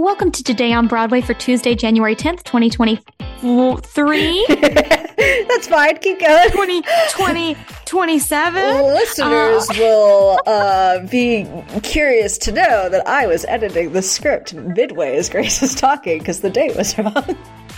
Welcome to Today on Broadway for Tuesday, January 10th, 2023. That's fine. Keep going. 2020, 27. Listeners Uh, will uh, be curious to know that I was editing the script midway as Grace was talking because the date was wrong.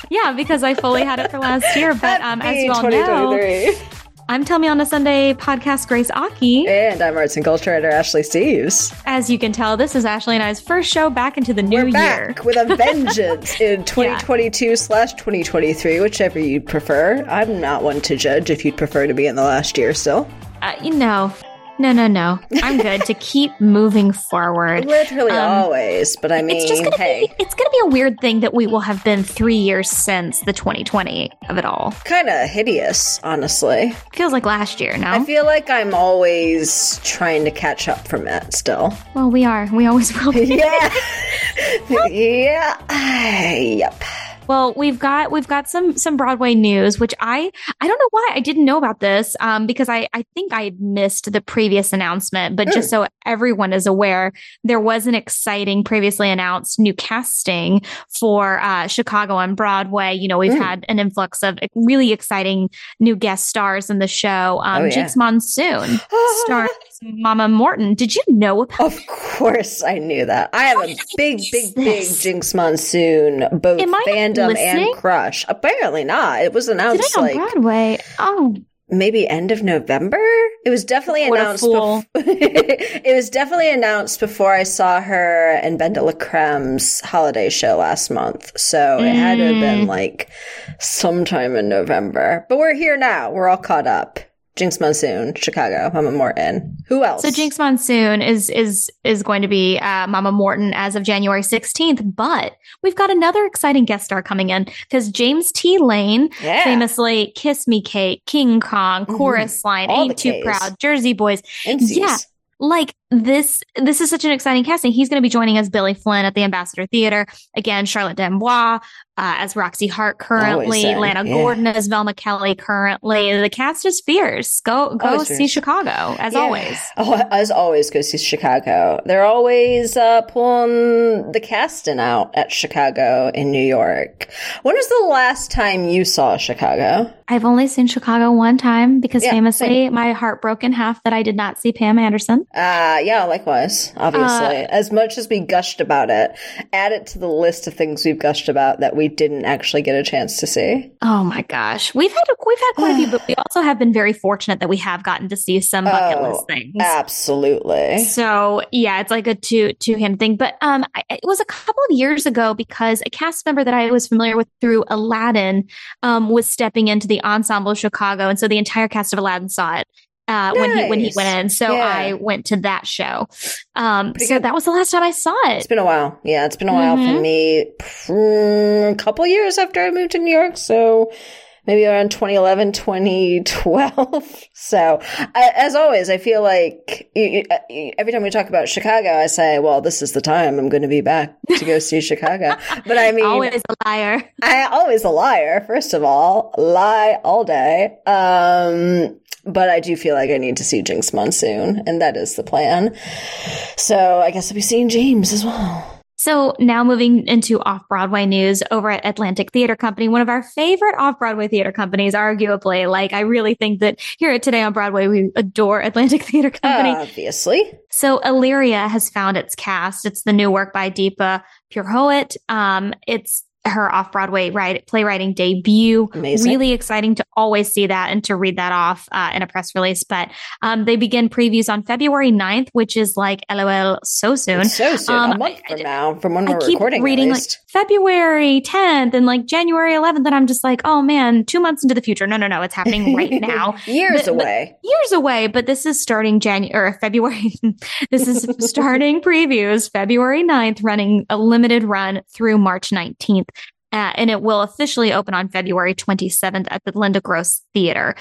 yeah, because I fully had it for last year. But um, as you all know, 2023. I'm Tell Me on a Sunday podcast Grace Aki. And I'm arts and culture editor Ashley Steves. As you can tell, this is Ashley and I's first show back into the new We're year. with a vengeance in 2022 slash 2023, whichever you prefer. I'm not one to judge if you'd prefer to be in the last year still. Uh, you know, no, no, no. I'm good to keep moving forward. Literally Um, always, but I mean, It's just gonna hey, be it's gonna be a weird thing that we will have been three years since the 2020 of it all. kind of hideous, honestly. Feels like last year, no? I feel like I'm always trying to catch up from it still. well, we are. We always will be. Yeah. yeah. Yep. Well, we've got we've got some some Broadway news, which I I don't know why I didn't know about this um, because I I think I had missed the previous announcement, but just so everyone is aware, there was an exciting previously announced new casting for uh, Chicago on Broadway. You know, we've Mm. had an influx of really exciting new guest stars in the show. Um, Oh, yeah. Jinkx Monsoon stars Mama Morton. Did you know about? Of course, I knew that. I have a big, big, big? Jinkx Monsoon, both fandom and crush. Apparently not. It was announced on like Broadway. Oh, maybe end of November. It was definitely What announced. bef- it was definitely announced before I saw her and BenDeLaCreme's holiday show last month. So it had to have Mm. been like sometime in November. But we're here now. We're all caught up. Jinkx Monsoon, Chicago, Mama Morton. Who else? So Jinkx Monsoon is is is going to be uh, Mama Morton as of January 16th, but we've got another exciting guest star coming in because James T. Lane, yeah. famously Kiss Me Kate, King Kong, Mhm. Chorus Line, All Ain't Too Proud, Jersey Boys, yeah. like this this is such an exciting casting. He's going to be joining us, Billy Flynn at the Ambassador Theater. Again, Charlotte d'Amboise uh, as Roxie Hart currently, in, Lana yeah. Gordon as Velma Kelly currently. The cast is fierce. Go go Oh, see fierce. Chicago as Yeah. always. Oh, as always, go see Chicago. They're always uh, pulling the casting out at Chicago in New York. When was the last time you saw Chicago? I've only seen Chicago one time because Yeah, famously my heart broke in half that I did not see Pam Anderson. Uh, yeah, likewise, obviously. Uh, as much as we gushed about it, add it to the list of things we've gushed about that we didn't actually get a chance to see. Oh my gosh. We've had we've had quite a few, but we also have been very fortunate that we have gotten to see some bucket Oh, list things. Absolutely. So yeah, it's like a two two hand thing. But um, I, it was a couple of years ago because a cast member that I was familiar with through Aladdin um was stepping into the ensemble of Chicago, and so the entire cast of Aladdin saw it. Uh, when he when he went in, so Yeah. I went to that show. Um, Pretty so good. that was the last time I saw it. It's been a while. Yeah, it's been a while for Mhm. me. Mm, A couple years after I moved to New York, so maybe around 2011, 2012. So, I, as always, I feel like y- y- y- every time we talk about Chicago, I say, well, this is the time I'm going to be back to go see Chicago. But I mean, Always a liar. I always a liar, first of all. Lie all day. Um, but I do feel like I need to see Jinkx Monsoon, and that is the plan. So I guess I'll be seeing James as well. So now moving into off Broadway news over at Atlantic Theater Company, one of our favorite off Broadway theater companies, arguably. Like, I really think that here at Today on Broadway, we adore Atlantic Theater Company. Obviously. So Illyria has found its cast. It's the new work by Deepa Purohit. Um, it's her off Broadway write, playwriting debut. Amazing. Really exciting to always see that and to read that off uh, in a press release. But um, they begin previews on February 9th, which is like LOL so soon. It's so soon, Um, a month I- from now, from when I we're keep recording. reading like. February 10th and like January 11th, and I'm just like, oh man, two months into the future. No, no, no, it's happening right now. years But- but- away. Years away, but this is starting January or February. this is starting previews February 9th, running a limited run through March 19th. Uh, and it will officially open on February 27th at the Linda Gross Theater.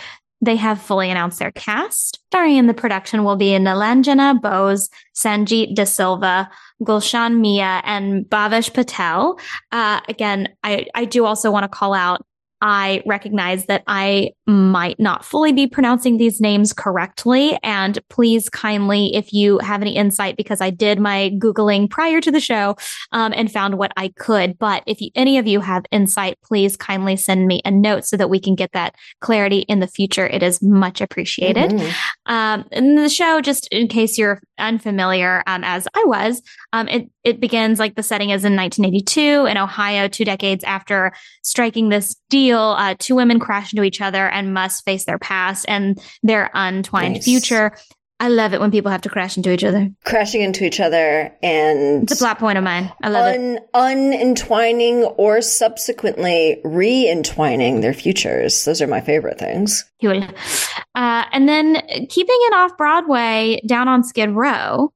They have fully announced their cast. Starring in the production will be Nilanjana Bose, Sanjit De Silva, Gulshan Mia, and Bhavesh Patel. Uh, again, I, I do also want to call out I recognize that I might not fully be pronouncing these names correctly. And please kindly, if you have any insight, because I did my Googling prior to the show um, and found what I could. But if you, any of you have insight, please kindly send me a note so that we can get that clarity in the future. It is much appreciated. Mm-hmm. Um, and the show, just in case you're unfamiliar, um, as I was, um, it, it begins like the setting is in 1982 in Ohio, two decades after striking this deal. Uh, two women crash into each other and must face their past and their untwined nice. future. I love it when people have to crash into each other. Crashing into each other and it's a plot point of mine. I love un- it. Unentwining or subsequently re-entwining their futures. Those are my favorite things. Uh, and then keeping it off Broadway down on Skid Row.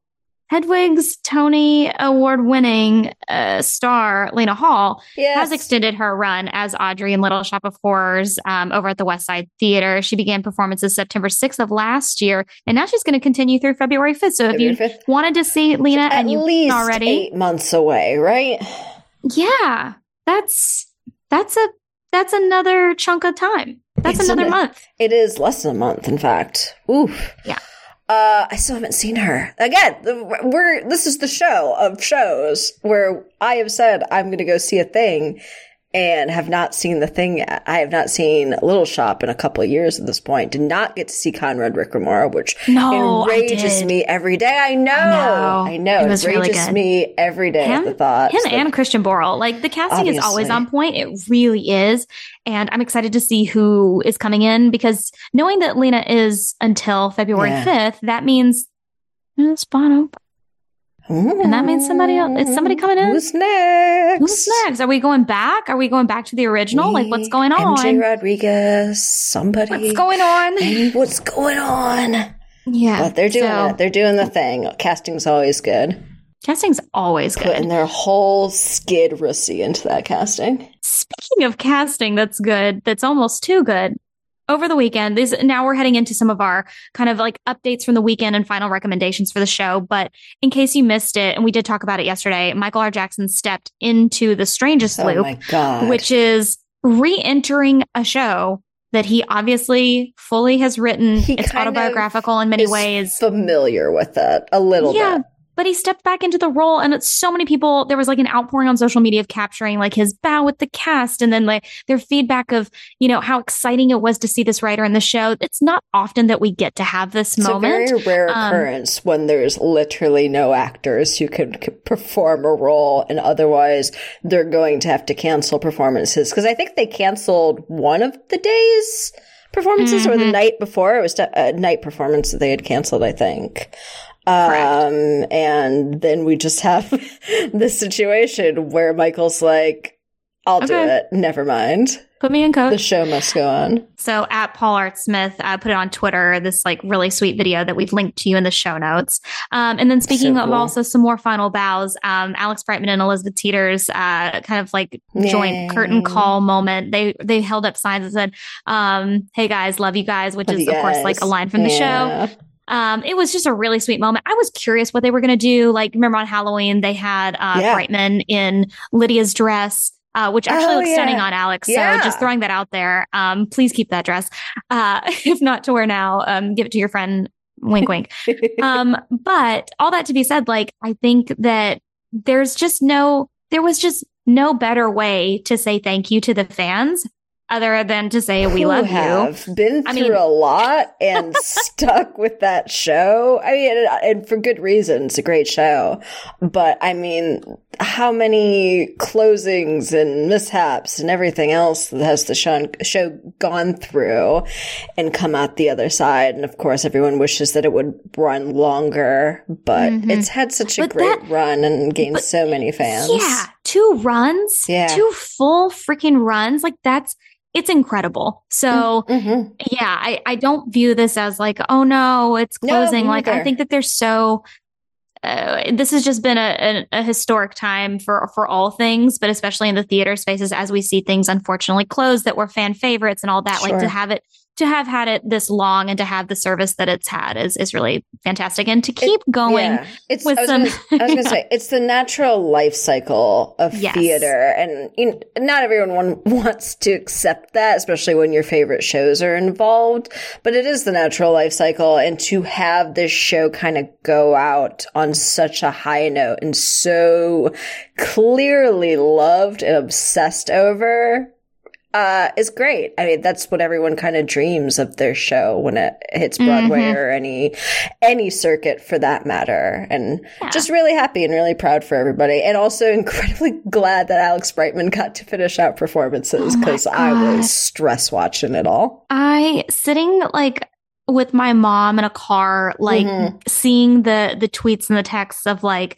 Hedwig's Tony Award winning uh, star, Lena Hall, yes. has extended her run as Audrey in Little Shop of Horrors um, over at the West Side Theater. She began performances September 6th of last year, and now she's going to continue through February 5th. So February if you 5th. wanted to see Lena At and you least already eight months away, right? Yeah, that's that's a that's another chunk of time. That's it's another a, month. It is less than a month, in fact. Oof. Yeah. Uh, I still haven't seen her. Again, we're, this is the show of shows where I have said I'm going to go see a thing and have not seen the thing yet. I have not seen Little Shop in a couple of years at this point. Did not get to see Conrad Ricamora, which no, enrages me every day. I know. I know. It was enrages really me every day him, the thought. Him and Christian Borle. Like the casting obviously. is always on point. It really is. And I'm excited to see who is coming in because knowing that Lena is until February yeah. 5th, that means eh, spot open. And that means somebody else. Is somebody coming in? Who's next? Who's next? Are we going back? Are we going back to the original? Me, like, what's going on? MJ Rodriguez. Somebody. What's going on? What's going on? Yeah. But they're doing so, it. They're doing the thing. Casting's always good. Casting's always good. Putting their whole skid russy into that casting. Speaking of casting that's good, that's almost too good over the weekend. This now we're heading into some of our kind of like updates from the weekend and final recommendations for the show. But in case you missed it, and we did talk about it yesterday, Michael R. Jackson stepped into the strangest oh loop, which is re-entering a show that he obviously fully has written. He it's autobiographical in many ways. Familiar with it a little yeah, bit but he stepped back into the role and it's so many people there was like an outpouring on social media of capturing like his bow with the cast and then like their feedback of you know how exciting it was to see this writer in the show it's not often that we get to have this it's moment a very rare um, occurrence when there's literally no actors who can perform a role and otherwise they're going to have to cancel performances because i think they canceled one of the days performances mm-hmm. or the mm-hmm. night before it was a night performance that they had canceled i think um, and then we just have this situation where Michael's like, I'll okay. do it. Never mind. Put me in coach. The show must go on. So at Paul Art Smith, uh, put it on Twitter, this like really sweet video that we've linked to you in the show notes. Um, and then speaking so cool. of also some more final bows, um, Alex Brightman and Elizabeth Teeters, uh, kind of like Yay. joint curtain call moment. They, they held up signs that said, um, Hey guys, love you guys, which love is of course like a line from the show. Um, it was just a really sweet moment. I was curious what they were going to do. Like, remember on Halloween, they had uh, yeah. Brightman in Lydia's dress. Uh, which actually oh, looks yeah. stunning on Alex. Yeah. So just throwing that out there. Um, please keep that dress. Uh, if not to wear now, um, give it to your friend. Wink, wink. um, but all that to be said, like, I think that there's just no, there was just no better way to say thank you to the fans other than to say we Who love have you. Been through I mean, a lot and stuck with that show. I mean, and for good reason. It's a great show, but I mean, how many closings and mishaps and everything else has the show, show gone through and come out the other side? And of course, everyone wishes that it would run longer, but mm-hmm. it's had such a but great that, run and gained but, so many fans. Yeah, two runs, yeah. two full freaking runs. Like that's it's incredible. So mm-hmm. yeah, I, I don't view this as like, oh no, it's closing. No, like I think that there's so uh, this has just been a, a, a, historic time for for all things, but especially in the theater spaces as we see things unfortunately close that were fan favorites and all that. Sure. Like to have it to have had it this long and to have the service that it's had is is really fantastic. And to keep it, going yeah. it's, with I some, gonna, I was going to say it's the natural life cycle of yes. theater, and you know, not everyone wants to accept that, especially when your favorite shows are involved. But it is the natural life cycle, and to have this show kind of go out on such a high note and so clearly loved and obsessed over uh, is great. I mean, that's what everyone kind of dreams of their show when it hits Broadway mm-hmm. or any any circuit for that matter. And yeah. just really happy and really proud for everybody, and also incredibly glad that Alex Brightman got to finish out performances because oh I was stress watching it all. I sitting like with my mom in a car, like mm-hmm. seeing the the tweets and the texts of like.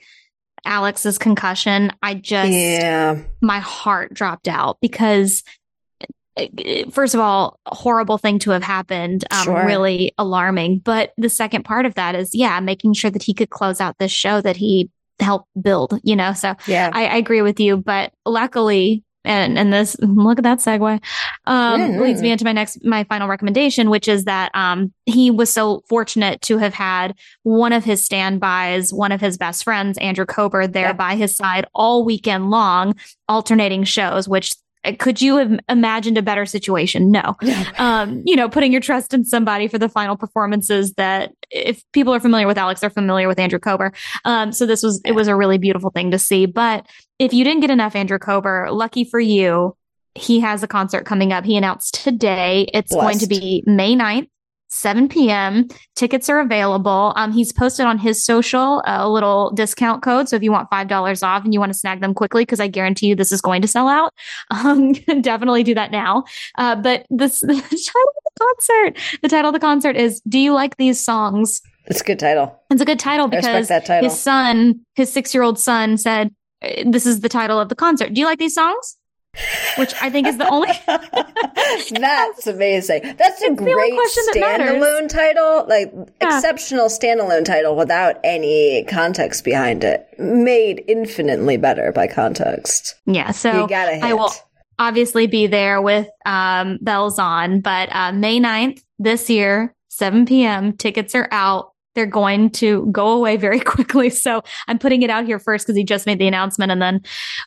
Alex's concussion, I just, yeah. my heart dropped out because first of all, horrible thing to have happened, um, sure. really alarming. But the second part of that is, yeah, making sure that he could close out this show that he helped build, you know? So yeah, I, I agree with you. But luckily, and and this look at that segue um, mm-hmm. leads me into my next my final recommendation which is that um, he was so fortunate to have had one of his standbys one of his best friends andrew kober there yeah. by his side all weekend long alternating shows which could you have imagined a better situation? No. Um, you know, putting your trust in somebody for the final performances that if people are familiar with Alex, they're familiar with Andrew Kober. Um, so this was, it was a really beautiful thing to see. But if you didn't get enough Andrew Kober, lucky for you, he has a concert coming up. He announced today it's Blessed. going to be May 9th 7 p.m. Tickets are available. Um, he's posted on his social a little discount code. So if you want $5 off and you want to snag them quickly, because I guarantee you this is going to sell out, um, definitely do that now. Uh, but this, the title of the concert, the title of the concert is Do You Like These Songs? It's a good title. It's a good title because title. his son, his six year old son said, uh, This is the title of the concert. Do you like these songs? Which I think is the only. That's amazing. That's a great standalone title, like yeah. exceptional standalone title without any context behind it. Made infinitely better by context. Yeah, so you gotta hit. I will obviously be there with um, bells on, but uh, May 9th this year, 7 p.m. Tickets are out they're going to go away very quickly. So I'm putting it out here first because he just made the announcement and then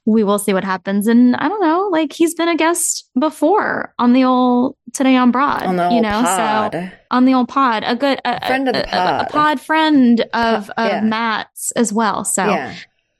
we will see what happens. And I don't know, like he's been a guest before on the old Today on Broad, on you know, pod. so on the old pod, a good a, friend of the pod, a, a pod friend of, of yeah. Matt's as well. So yeah.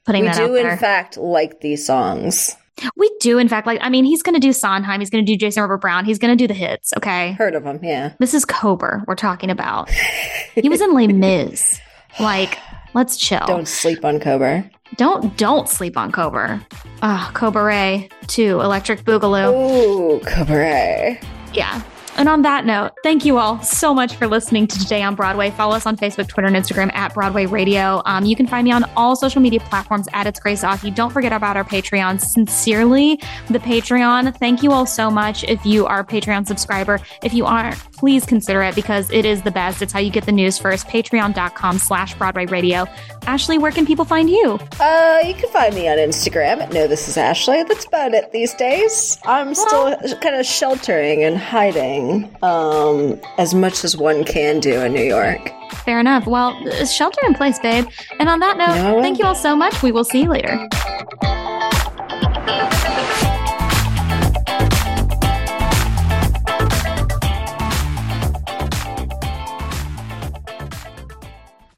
putting we do in fact like these songs. We do, in fact, like, I mean, he's going to do Sondheim. He's going to do Jason Robert Brown. He's going to do the hits. Okay. Heard of him. Yeah. This is Kober we're talking about. he was in Les Mis. Like, let's chill. Don't sleep on Kober. Don't, don't sleep on Kober. Ah, oh, Cabaret 2, Electric Boogaloo. Ooh, Cabaret. Yeah. And on that note, thank you all so much for listening to Today on Broadway. Follow us on Facebook, Twitter, and Instagram at Broadway Radio. Um, you can find me on all social media platforms at It's Grace Aki. Don't forget about our Patreon. Sincerely, the Patreon. Thank you all so much if you are a Patreon subscriber. If you aren't, please consider it because it is the best. It's how you get the news first. Patreon.com slash Broadway Radio. Ashley, where can people find you? Uh, you can find me on Instagram No, This Is Ashley. That's about it these days. I'm still kind of sheltering and hiding um, as much as one can do in New York. Fair enough. Well, shelter in place, babe. And on that note, no. thank you all so much. We will see you later.